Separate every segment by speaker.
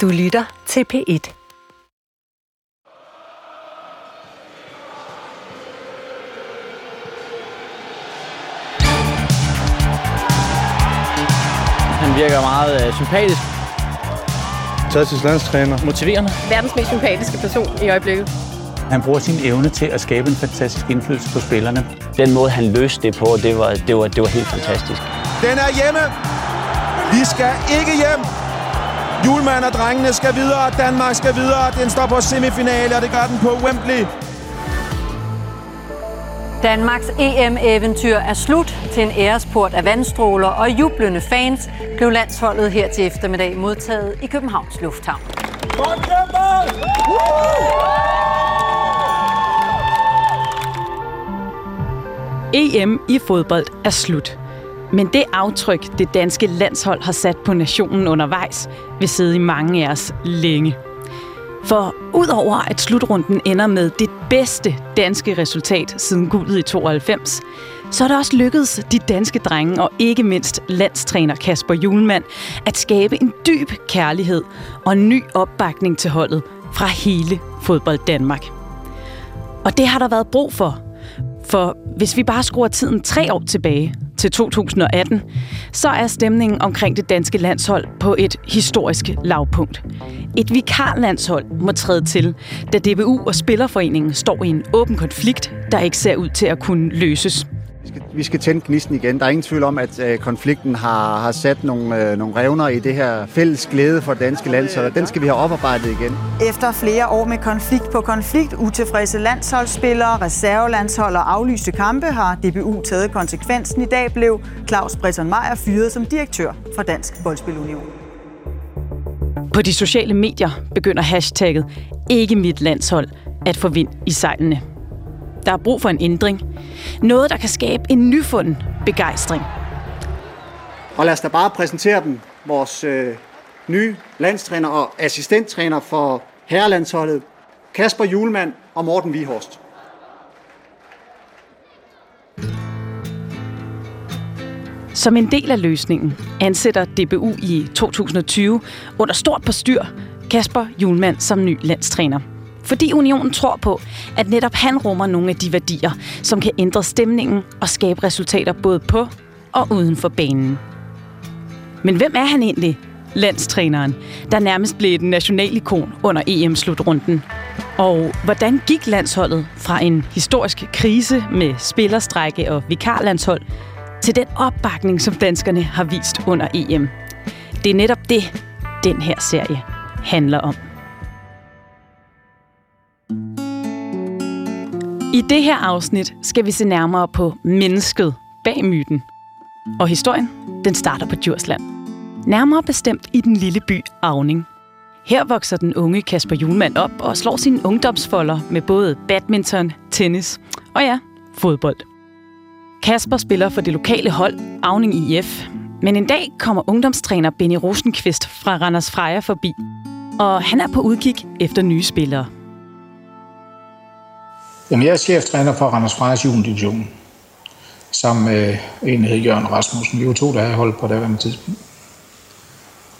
Speaker 1: Du lytter til P1.
Speaker 2: Han virker meget øh, sympatisk.
Speaker 3: Fantastisk landstræner.
Speaker 2: Motiverende.
Speaker 4: Verdens mest sympatiske person i øjeblikket.
Speaker 5: Han bruger sin evne til at skabe en fantastisk indflydelse på spillerne.
Speaker 6: Den måde, han løste det på, det var, det var, det var helt fantastisk.
Speaker 7: Den er hjemme. Vi skal ikke hjem. Julemand og drengene skal videre. Danmark skal videre. Den står på semifinale, og det gør den på Wembley.
Speaker 8: Danmarks EM-eventyr er slut til en æresport af vandstråler og jublende fans blev landsholdet her til eftermiddag modtaget i Københavns Lufthavn.
Speaker 9: EM i fodbold er slut. Men det aftryk, det danske landshold har sat på nationen undervejs, vil sidde i mange af os længe. For udover at slutrunden ender med det bedste danske resultat siden guldet i 92, så er det også lykkedes de danske drenge og ikke mindst landstræner Kasper Julemand at skabe en dyb kærlighed og en ny opbakning til holdet fra hele fodbold Danmark. Og det har der været brug for. For hvis vi bare skruer tiden tre år tilbage til 2018, så er stemningen omkring det danske landshold på et historisk lavpunkt. Et vikarlandshold må træde til, da DBU og Spillerforeningen står i en åben konflikt, der ikke ser ud til at kunne løses.
Speaker 10: Vi skal, vi skal tænde gnisten igen. Der er ingen tvivl om, at øh, konflikten har, har sat nogle, øh, nogle revner i det her fælles glæde for det danske landshold, og den skal vi have oparbejdet igen.
Speaker 11: Efter flere år med konflikt på konflikt, utilfredse landsholdsspillere, reservelandshold og aflyste kampe, har DBU taget konsekvensen. I dag blev Claus Bretton Meyer fyret som direktør for Dansk Boldspilunion.
Speaker 9: På de sociale medier begynder hashtagget ikke mit landshold at få vind i sejlene. Der er brug for en ændring. Noget, der kan skabe en nyfunden begejstring.
Speaker 10: Og lad os da bare præsentere dem, vores øh, nye landstræner og assistenttræner for herrelandsholdet, Kasper Julemand og Morten Vihorst.
Speaker 9: Som en del af løsningen ansætter DBU i 2020 under stort postyr Kasper Julemand som ny landstræner. Fordi unionen tror på, at netop han rummer nogle af de værdier, som kan ændre stemningen og skabe resultater både på og uden for banen. Men hvem er han egentlig, landstræneren, der nærmest blev et nationalikon under EM-slutrunden? Og hvordan gik landsholdet fra en historisk krise med spillerstrække og vikarlandshold til den opbakning, som danskerne har vist under EM? Det er netop det, den her serie handler om. I det her afsnit skal vi se nærmere på mennesket bag myten. Og historien, den starter på Djursland. Nærmere bestemt i den lille by Avning. Her vokser den unge Kasper Julemand op og slår sine ungdomsfolder med både badminton, tennis og ja, fodbold. Kasper spiller for det lokale hold Avning IF, men en dag kommer ungdomstræner Benny Rosenqvist fra Randers Freja forbi. Og han er på udkig efter nye spillere.
Speaker 12: Jamen, jeg er cheftræner for Randers Frejers Division, sammen med en, der hedder Jørgen Rasmussen. Vi var to, der havde holdt på det tidspunkt.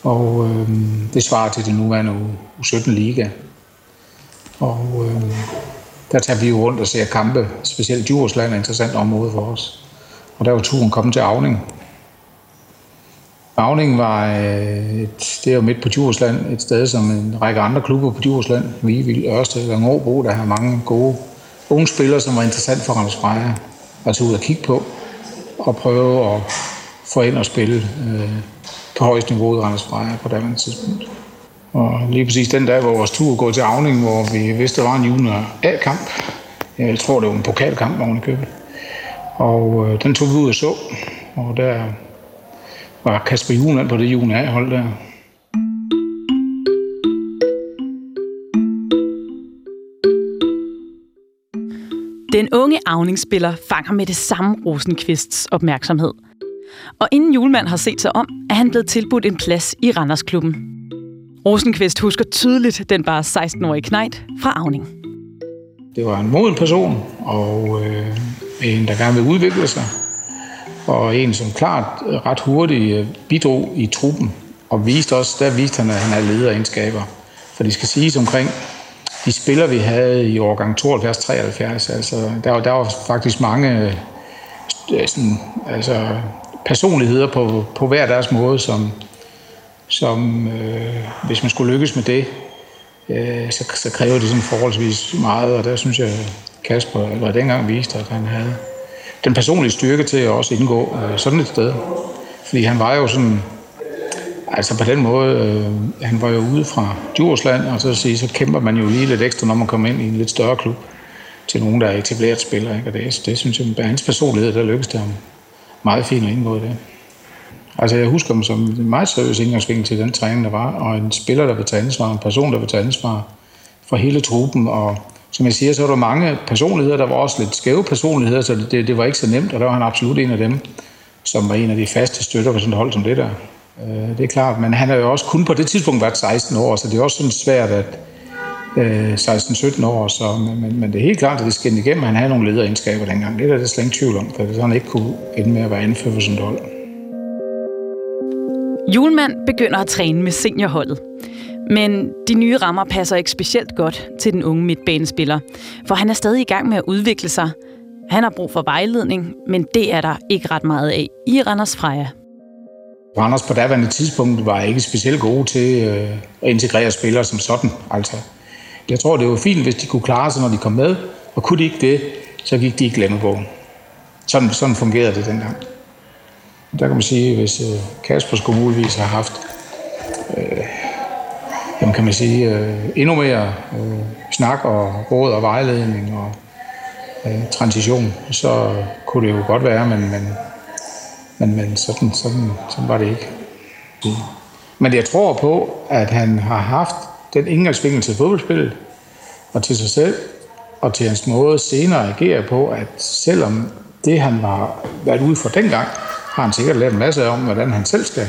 Speaker 12: Og øh, det svarer til det nuværende U17 Liga. Og øh, der tager vi jo rundt og ser kampe. Specielt Djursland er et interessant område for os. Og der var turen kommet til Avning. Avning var øh, et, det er jo midt på Djursland, et sted som en række andre klubber på Djursland, Vivild, Ørsted og Ngåbro, der har mange gode unge spillere, som var interessant for Randers Freja at tage ud og kigge på og prøve at få ind og spille øh, på højst niveau i Randers Freja på daværende tidspunkt. Og lige præcis den dag, hvor vores tur går til Avning, hvor vi vidste, der var en junior A-kamp. Jeg tror, det var en pokalkamp, hvor købte. Og øh, den tog vi ud og så. Og der var Kasper Julen på det junior A-hold der.
Speaker 9: Den unge avningsspiller fanger med det samme Rosenkvists opmærksomhed. Og inden julemand har set sig om, er han blevet tilbudt en plads i Randersklubben. Rosenkvist husker tydeligt den bare 16-årige knejt fra Avning.
Speaker 12: Det var en moden person, og øh, en, der gerne vil udvikle sig. Og en, som klart øh, ret hurtigt øh, bidrog i truppen og viste også, der viste han, at han havde lederegenskaber. For det skal siges omkring de spillere, vi havde i årgang 72-73, altså der, var, der var faktisk mange øh, sådan, altså, personligheder på, på hver deres måde, som, som øh, hvis man skulle lykkes med det, øh, så, så kræver det sådan forholdsvis meget, og der synes jeg, Kasper eller dengang viste, at han havde den personlige styrke til at også indgå øh, sådan et sted. Fordi han var jo sådan, altså på den måde, øh, han var jo ude fra Djursland, og så, at sige, så kæmper man jo lige lidt ekstra, når man kommer ind i en lidt større klub til nogen, der er etableret spiller. Ikke? Og det, det synes jeg, med hans personlighed, der lykkedes det ham meget fint at indgå i det. Altså jeg husker ham som en meget seriøs indgangsvinkel til den træning, der var, og en spiller, der vil tage ansvar, en person, der vil tage ansvar for hele truppen, og som jeg siger, så var der mange personligheder, der var også lidt skæve personligheder, så det, det var ikke så nemt, og der var han absolut en af dem, som var en af de faste støtter på sådan et hold som det der. Øh, det er klart, men han har jo også kun på det tidspunkt været 16 år, så det er også sådan svært at øh, 16-17 år, så, men, men det er helt klart, at det skal igennem, at han havde nogle lederegenskaber dengang. Det er der slet ingen tvivl om, for han ikke kunne ende med at være anført for sådan et hold.
Speaker 9: Julemand begynder at træne med seniorholdet. Men de nye rammer passer ikke specielt godt til den unge midtbanespiller, for han er stadig i gang med at udvikle sig. Han har brug for vejledning, men det er der ikke ret meget af i Randers Freja.
Speaker 12: Randers på daværende tidspunkt var ikke specielt gode til øh, at integrere spillere som sådan. Altså, jeg tror, det var fint, hvis de kunne klare sig, når de kom med, og kunne de ikke det, så gik de i glemmebogen. Sådan, sådan fungerede det dengang. Der kan man sige, hvis øh, Kasper skulle muligvis have haft øh, jamen kan man sige, øh, endnu mere øh, snak og råd og vejledning og øh, transition, så kunne det jo godt være, men, men, men, men sådan, sådan, sådan var det ikke. Men jeg tror på, at han har haft den indgangsvinkel til fodboldspillet og til sig selv, og til hans måde senere at agere på, at selvom det, han var været ude for dengang, har han sikkert lært en masse om, hvordan han selv skal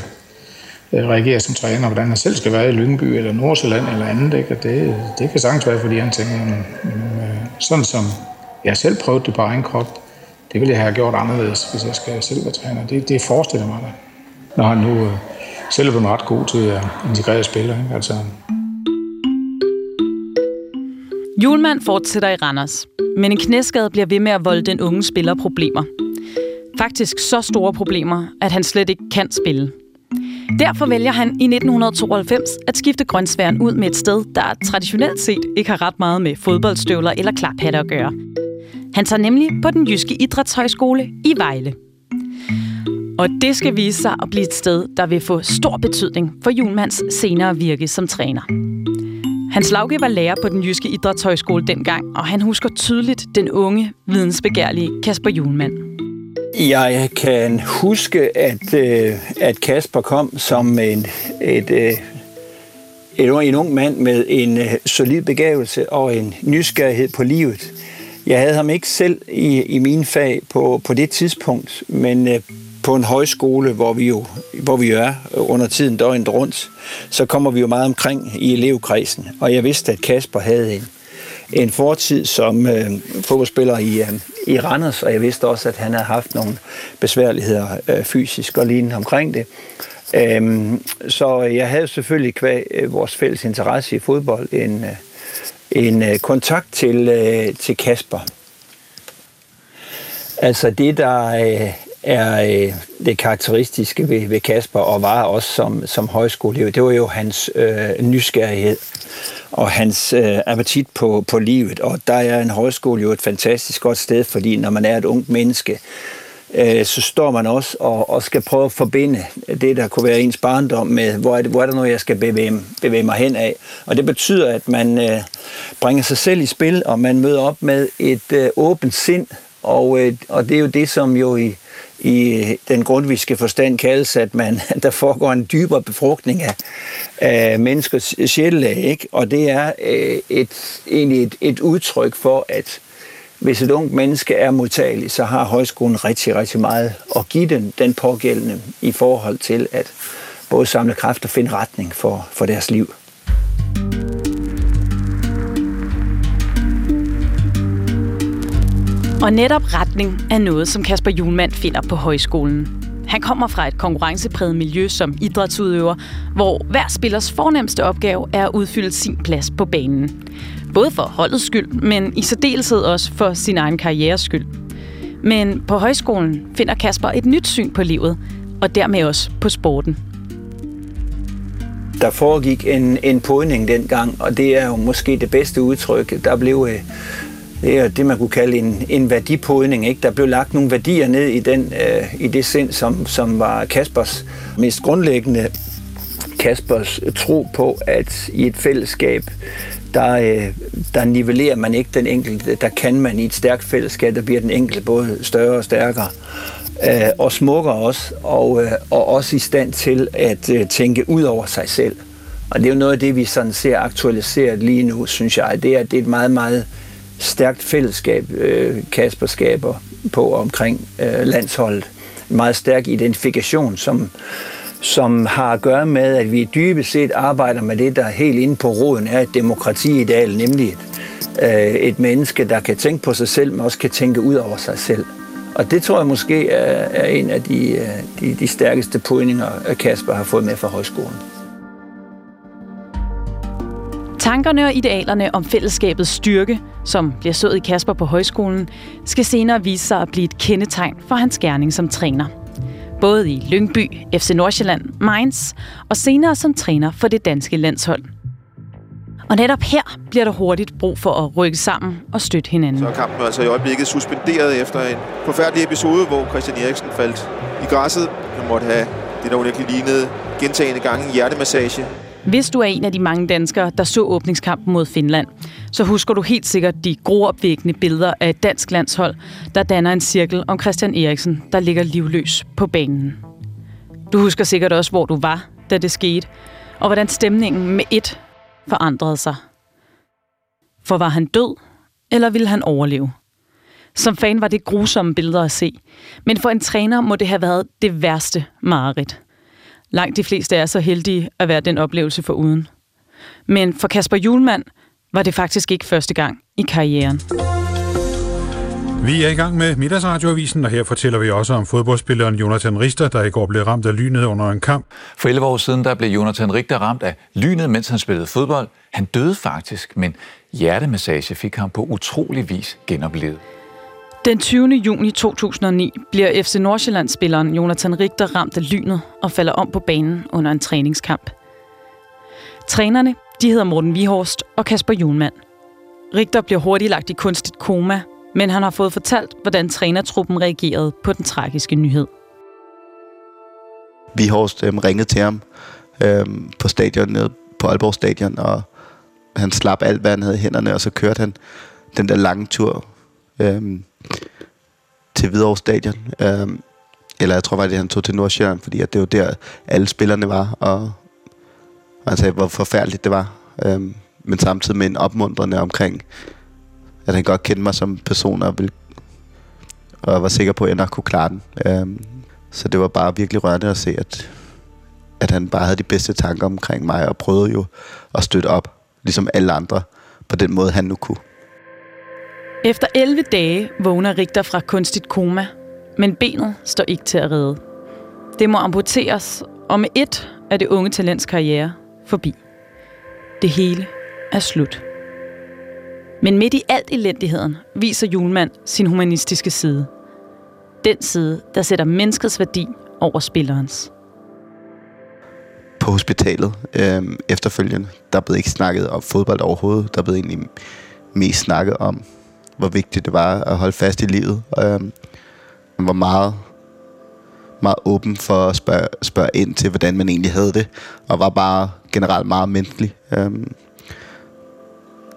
Speaker 12: øh, reagere som træner, hvordan han selv skal være i Lyngby eller Nordsjælland eller andet. Ikke? Og det, det kan sagtens være, fordi han tænker, øh, sådan som jeg selv prøvede det på egen krop, det ville jeg have gjort anderledes, hvis jeg skal selv være træner. Det, det forestiller mig da. Når han nu øh, selv er blevet ret god til at integrere spillere. Ikke? Altså,
Speaker 9: Julemand fortsætter i Randers, men en knæskade bliver ved med at volde den unge spiller problemer. Faktisk så store problemer, at han slet ikke kan spille. Derfor vælger han i 1992 at skifte grøntsværen ud med et sted, der traditionelt set ikke har ret meget med fodboldstøvler eller klaphatte at gøre. Han tager nemlig på den jyske idrætshøjskole i Vejle. Og det skal vise sig at blive et sted, der vil få stor betydning for Julmans senere virke som træner. Hans Lauke var lærer på den jyske idrætshøjskole dengang, og han husker tydeligt den unge, vidensbegærlige Kasper Julemand.
Speaker 6: Jeg kan huske, at, øh, at Kasper kom som en, et, øh, et, et, en ung mand med en øh, solid begævelse og en nysgerrighed på livet. Jeg havde ham ikke selv i, i mine fag på, på det tidspunkt, men øh, på en højskole, hvor vi jo hvor vi er under tiden døgnet rundt, så kommer vi jo meget omkring i elevkredsen. Og jeg vidste, at Kasper havde en, en fortid som øh, fodboldspiller i, øh, i Randers, og jeg vidste også, at han havde haft nogle besværligheder øh, fysisk og lignende omkring det. Øhm, så jeg havde selvfølgelig kvæg øh, vores fælles interesse i fodbold en, øh, en øh, kontakt til, øh, til Kasper. Altså det, der øh, er øh, det karakteristiske ved, ved Kasper, og var også som, som højskoleelev, det var jo hans øh, nysgerrighed og hans øh, appetit på, på livet. Og der er en højskole jo et fantastisk godt sted, fordi når man er et ungt menneske, øh, så står man også og, og skal prøve at forbinde det, der kunne være ens barndom med, hvor er, det, hvor er der noget, jeg skal bevæge, bevæge mig hen af. Og det betyder, at man øh, bringer sig selv i spil, og man møder op med et øh, åbent sind, og, øh, og det er jo det, som jo i i øh, den grundviske forstand kaldes, at man, der foregår en dybere befrugtning af, af menneskers sjælelag, ikke? Og det er øh, et, egentlig et, et udtryk for, at hvis et ungt menneske er modtagelig, så har højskolen rigtig, rigtig meget at give den, den pågældende i forhold til at både samle kraft og finde retning for, for deres liv.
Speaker 9: Og netop retning er noget, som Kasper Julemand finder på højskolen. Han kommer fra et konkurrencepræget miljø som idrætsudøver, hvor hver spillers fornemmeste opgave er at udfylde sin plads på banen. Både for holdets skyld, men i særdeleshed også for sin egen karrieres skyld. Men på højskolen finder Kasper et nyt syn på livet, og dermed også på sporten.
Speaker 6: Der foregik en, en podning dengang, og det er jo måske det bedste udtryk. Der blev øh, det er det, man kunne kalde en, en værdipodning. Ikke? Der blev lagt nogle værdier ned i, den, øh, i det sind, som, som var Kaspers mest grundlæggende. Kaspers tro på, at i et fællesskab, der, øh, der nivellerer man ikke den enkelte. Der kan man i et stærkt fællesskab, der bliver den enkelte både større og stærkere. Øh, og smukkere også, og, øh, og også i stand til at øh, tænke ud over sig selv. Og det er jo noget af det, vi sådan ser aktualiseret lige nu, synes jeg. Det er, det er et meget, meget stærkt fællesskab, øh, Kasper skaber på omkring øh, landsholdet. En meget stærk identifikation, som, som har at gøre med, at vi dybest set arbejder med det, der helt inde på roden er et demokratiideal, nemlig et, øh, et menneske, der kan tænke på sig selv, men også kan tænke ud over sig selv. Og det tror jeg måske er, er en af de, øh, de, de stærkeste pointinger, øh, Kasper har fået med fra højskolen.
Speaker 9: Tankerne og idealerne om fællesskabets styrke, som bliver sået i Kasper på højskolen, skal senere vise sig at blive et kendetegn for hans gerning som træner. Både i Lyngby, FC Nordsjælland, Mainz og senere som træner for det danske landshold. Og netop her bliver der hurtigt brug for at rykke sammen og støtte hinanden.
Speaker 1: Så er kampen altså i øjeblikket suspenderet efter en forfærdelig episode, hvor Christian Eriksen faldt i græsset. Han måtte have det, der virkelig lignede gentagende gange hjertemassage.
Speaker 9: Hvis du er en af de mange danskere, der så åbningskampen mod Finland, så husker du helt sikkert de groopvækkende billeder af et dansk landshold, der danner en cirkel om Christian Eriksen, der ligger livløs på banen. Du husker sikkert også, hvor du var, da det skete, og hvordan stemningen med et forandrede sig. For var han død, eller ville han overleve? Som fan var det grusomme billeder at se, men for en træner må det have været det værste mareridt. Langt de fleste er så heldige at være den oplevelse for uden. Men for Kasper Julemand var det faktisk ikke første gang i karrieren.
Speaker 13: Vi er i gang med middagsradioavisen, og her fortæller vi også om fodboldspilleren Jonathan Richter, der i går blev ramt af lynet under en kamp.
Speaker 14: For 11 år siden der blev Jonathan Richter ramt af lynet, mens han spillede fodbold. Han døde faktisk, men hjertemassage fik ham på utrolig vis genoplevet.
Speaker 9: Den 20. juni 2009 bliver FC Nordsjælland-spilleren Jonathan Richter ramt af lynet og falder om på banen under en træningskamp. Trænerne de hedder Morten Vihorst og Kasper Julemand. Richter bliver hurtigt lagt i kunstigt koma, men han har fået fortalt, hvordan trænertruppen reagerede på den tragiske nyhed.
Speaker 15: Vihorst øh, ringede til ham øh, på stadion nede på Aalborg Stadion, og han slap alt, hvad han havde i hænderne, og så kørte han den der lange tur øh, til Hvidovre Stadion. Øhm, eller jeg tror faktisk, at han tog til Nordsjælland, fordi at det var der, alle spillerne var, og, og han sagde, hvor forfærdeligt det var. Øhm, men samtidig med en opmuntrende omkring, at han godt kendte mig som person, og, ville, og var sikker på, at jeg nok kunne klare den. Øhm, så det var bare virkelig rørende at se, at, at han bare havde de bedste tanker omkring mig, og prøvede jo at støtte op, ligesom alle andre, på den måde, han nu kunne.
Speaker 9: Efter 11 dage vågner Richter fra kunstigt koma, men benet står ikke til at redde. Det må amputeres, og med et er det unge talents karriere forbi. Det hele er slut. Men midt i alt elendigheden viser Julemand sin humanistiske side. Den side, der sætter menneskets værdi over spillerens.
Speaker 15: På hospitalet øh, efterfølgende, der blev ikke snakket om fodbold overhovedet. Der blev egentlig mest snakket om, hvor vigtigt det var at holde fast i livet. Øh, var meget, meget åben for at spørge, spørge ind til, hvordan man egentlig havde det, og var bare generelt meget menneskelig. Øhm,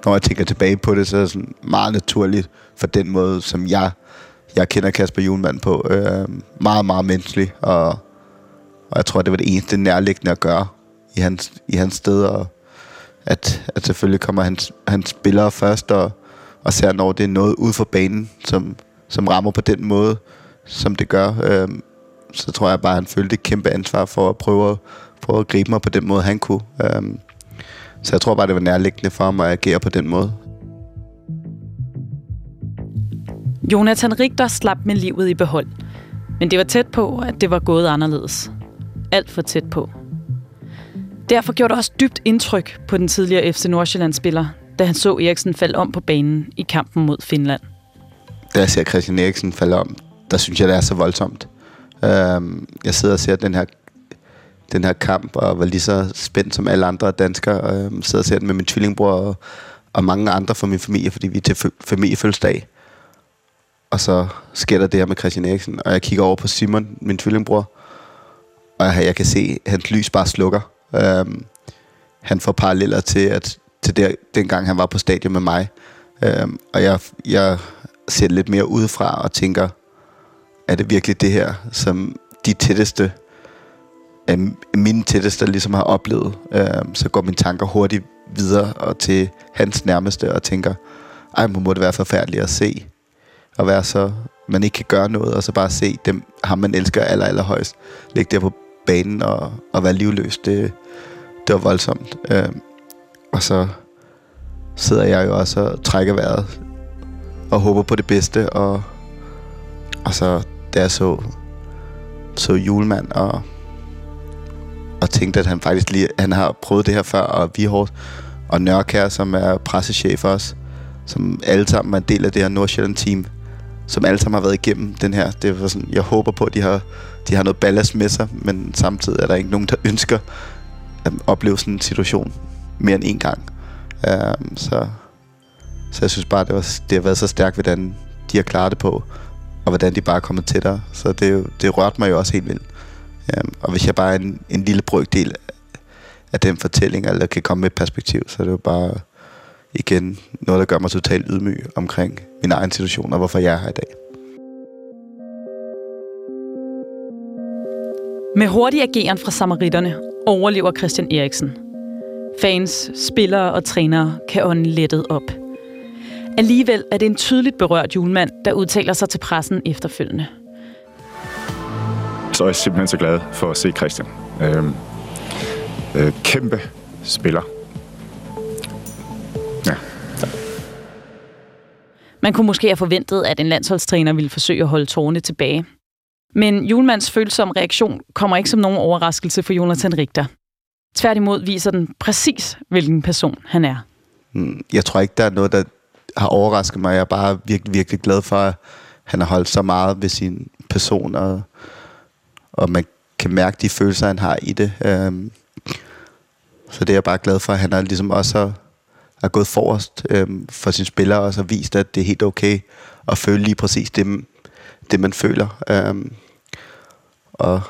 Speaker 15: når jeg tænker tilbage på det, så er det sådan meget naturligt for den måde, som jeg, jeg kender Kasper Julemand på. Øh, meget, meget menneskelig, og, og jeg tror, det var det eneste nærliggende at gøre i hans, i hans sted, og at, at selvfølgelig kommer hans, hans spillere først, og, og ser, når det er noget ude for banen, som, som rammer på den måde, som det gør, øh, så tror jeg bare, at han følte et kæmpe ansvar for at prøve, prøve at gribe mig på den måde, han kunne. Øh, så jeg tror bare, det var nærliggende for mig at agere på den måde.
Speaker 9: Jonathan Richter slap med livet i behold. Men det var tæt på, at det var gået anderledes. Alt for tæt på. Derfor gjorde det også dybt indtryk på den tidligere FC Nordsjælland-spiller, da han så Eriksen falde om på banen i kampen mod Finland.
Speaker 15: Da jeg ser Christian Eriksen falde om, der synes jeg, det er så voldsomt. Øhm, jeg sidder og ser den her, den her kamp, og var lige så spændt som alle andre danskere. Øhm, sidder og ser den med min tvillingbror og, og mange andre fra min familie, fordi vi er til familiefødselsdag. Og så sker der det her med Christian Eriksen, og jeg kigger over på Simon, min tvillingbror, og jeg, jeg kan se, at hans lys bare slukker. Øhm, han får paralleller til, at til der, dengang han var på stadion med mig. Øhm, og jeg, jeg ser lidt mere udefra og tænker, er det virkelig det her, som de tætteste, øh, mine tætteste ligesom har oplevet? Øhm, så går mine tanker hurtigt videre og til hans nærmeste og tænker, ej, må, må det være forfærdeligt at se. Og være så, man ikke kan gøre noget, og så bare se dem, ham man elsker aller, allerhøjst, ligge der på banen og, og være livløs. Det, det var voldsomt. Øhm, og så sidder jeg jo også og trækker vejret og håber på det bedste. Og, og så da jeg så, så julemand og, og tænkte, at han faktisk lige, han har prøvet det her før, og vi har og Nørkær, som er pressechef også, som alle sammen er en del af det her Nordsjælland-team, som alle sammen har været igennem den her. Det var sådan, jeg håber på, at de har, de har noget ballast med sig, men samtidig er der ikke nogen, der ønsker at opleve sådan en situation mere end én gang. Um, så, så jeg synes bare, det, var, det har været så stærkt, hvordan de har klaret det på, og hvordan de bare er kommet tættere. Så det, det rørte mig jo også helt vildt. Um, og hvis jeg bare er en, en lille brøkdel af den fortælling, eller kan komme med et perspektiv, så er det jo bare igen noget, der gør mig totalt ydmyg omkring min egen situation, og hvorfor jeg er her i dag.
Speaker 9: Med hurtig ageren fra samaritterne overlever Christian Eriksen. Fans, spillere og trænere kan ånde lettet op. Alligevel er det en tydeligt berørt julemand, der udtaler sig til pressen efterfølgende.
Speaker 16: Så er jeg simpelthen så glad for at se Christian. Øhm, øh, kæmpe spiller. Ja.
Speaker 9: Man kunne måske have forventet, at en landsholdstræner ville forsøge at holde tårne tilbage. Men Julemands følsomme reaktion kommer ikke som nogen overraskelse for Jonathan Richter. Tværtimod viser den præcis, hvilken person han er.
Speaker 15: Mm, jeg tror ikke, der er noget, der har overrasket mig. Jeg er bare virkelig, virkelig glad for, at han har holdt så meget ved sin person, og, og man kan mærke de følelser, han har i det. Um, så det er jeg bare glad for, at han har ligesom også har, har gået forrest um, for sine spillere, og så vist, at det er helt okay at føle lige præcis det, det man føler. Um, og,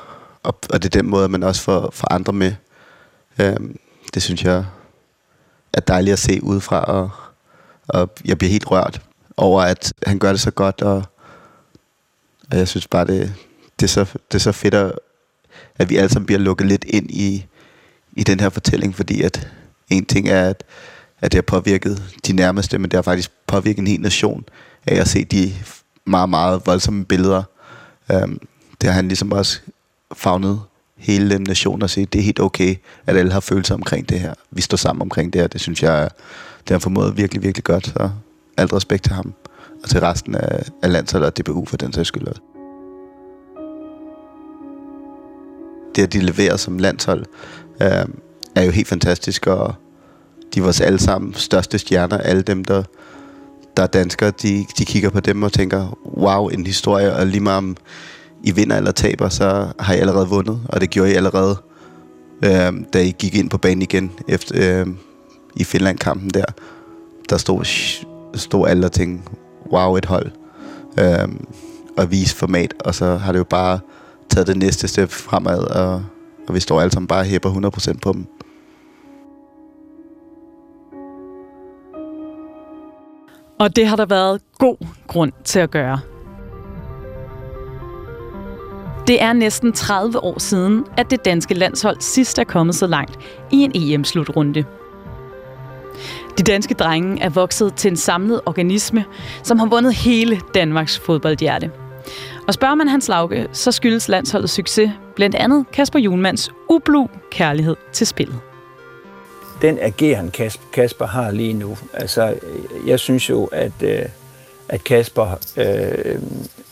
Speaker 15: og, og det er den måde, man også får, får andre med. Um, det synes jeg er dejligt at se udefra, og, og jeg bliver helt rørt over, at han gør det så godt, og, og jeg synes bare, det, det, er, så, det er så fedt, at, at vi alle sammen bliver lukket lidt ind i, i den her fortælling, fordi at en ting er, at, at det har påvirket de nærmeste, men det har faktisk påvirket en hel nation af at se de meget, meget voldsomme billeder. Øhm, det har han ligesom også fagnet hele nationen og sige, det er helt okay, at alle har følelser omkring det her. Vi står sammen omkring det her. Det synes jeg, det har formået virkelig, virkelig godt. Så alt respekt til ham og til resten af, af landsholdet og DBU for den sags skyld også. Det, at de leverer som landshold, øh, er jo helt fantastisk, og de er vores alle sammen største stjerner. Alle dem, der, der er danskere, de, de kigger på dem og tænker, wow, en historie, og lige meget om i vinder eller taber, så har I allerede vundet, og det gjorde I allerede, øh, da I gik ind på banen igen efter, øh, i Finland-kampen der. Der stod, stod alle og tænkte, wow, et hold. Øh, og vise format, og så har det jo bare taget det næste step fremad, og, og vi står alle sammen bare og hæpper 100% på dem.
Speaker 9: Og det har der været god grund til at gøre. Det er næsten 30 år siden, at det danske landshold sidst er kommet så langt i en EM-slutrunde. De danske drenge er vokset til en samlet organisme, som har vundet hele Danmarks fodboldhjerte. Og spørger man Hans Lauke, så skyldes landsholdets succes blandt andet Kasper Julmans ublu kærlighed til spillet.
Speaker 6: Den ageren Kasper har lige nu, altså jeg synes jo, at, øh, at Kasper øh,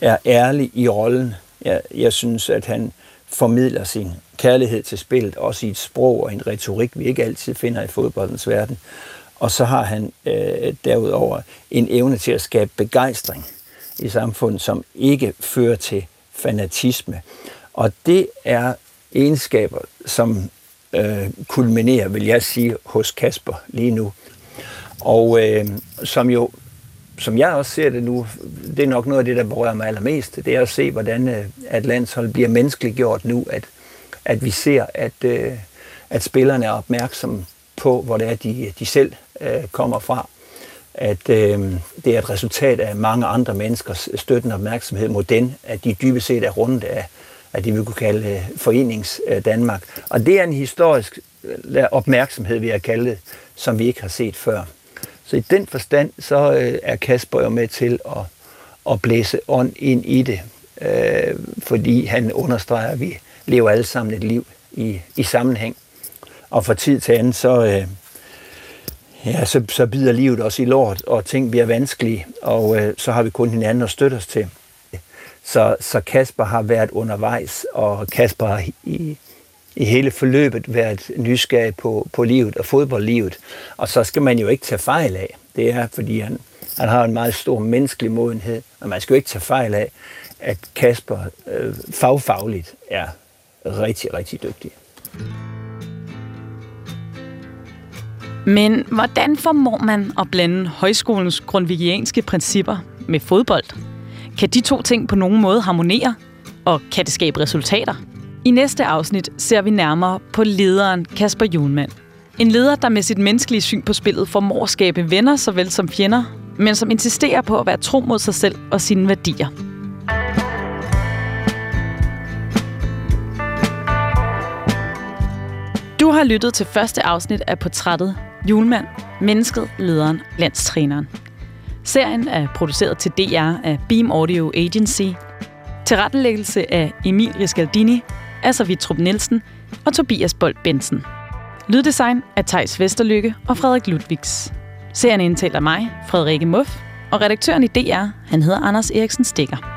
Speaker 6: er ærlig i rollen jeg, jeg synes, at han formidler sin kærlighed til spillet, også i et sprog og en retorik, vi ikke altid finder i fodboldens verden. Og så har han øh, derudover en evne til at skabe begejstring i samfundet, som ikke fører til fanatisme. Og det er egenskaber, som øh, kulminerer, vil jeg sige, hos Kasper lige nu. Og øh, som jo, som jeg også ser det nu, det er nok noget af det, der berører mig allermest, det er at se, hvordan øh, at landshold bliver menneskeliggjort nu, at, at vi ser, at, øh, at spillerne er opmærksomme på, hvor det er, de, de selv øh, kommer fra. At øh, det er et resultat af mange andre menneskers støttende opmærksomhed mod den, at de dybest set er rundt af, af det, vi kunne kalde Forenings Danmark. Og det er en historisk opmærksomhed, vi har kaldet som vi ikke har set før. Så i den forstand, så øh, er Kasper jo med til at, at blæse ånd ind i det, øh, fordi han understreger, at vi lever alle sammen et liv i, i sammenhæng. Og fra tid til anden, så, øh, ja, så, så bider livet os i lort, og ting bliver vanskelige, og øh, så har vi kun hinanden at støtte os til. Så, så Kasper har været undervejs, og Kasper har i, i hele forløbet været nysgerrig på, på livet og fodboldlivet. Og så skal man jo ikke tage fejl af. Det er, fordi han, han har en meget stor menneskelig modenhed, og man skal jo ikke tage fejl af, at Kasper øh, fagfagligt er rigtig, rigtig dygtig.
Speaker 9: Men hvordan formår man at blande højskolens grundvigianske principper med fodbold? Kan de to ting på nogen måde harmonere? Og kan det skabe resultater? I næste afsnit ser vi nærmere på lederen Kasper Junemand. En leder, der med sit menneskelige syn på spillet formår at skabe venner såvel som fjender, men som insisterer på at være tro mod sig selv og sine værdier. Du har lyttet til første afsnit af portrættet Julemand, mennesket, lederen, landstræneren. Serien er produceret til DR af Beam Audio Agency. Tilrettelæggelse af Emil Riscaldini, Asser Vitrup Nielsen og Tobias Bold Bensen. Lyddesign af Tejs Vesterlykke og Frederik Ludvigs. Serien indtaler mig, Frederikke Muff, og redaktøren i DR, han hedder Anders Eriksen Stikker.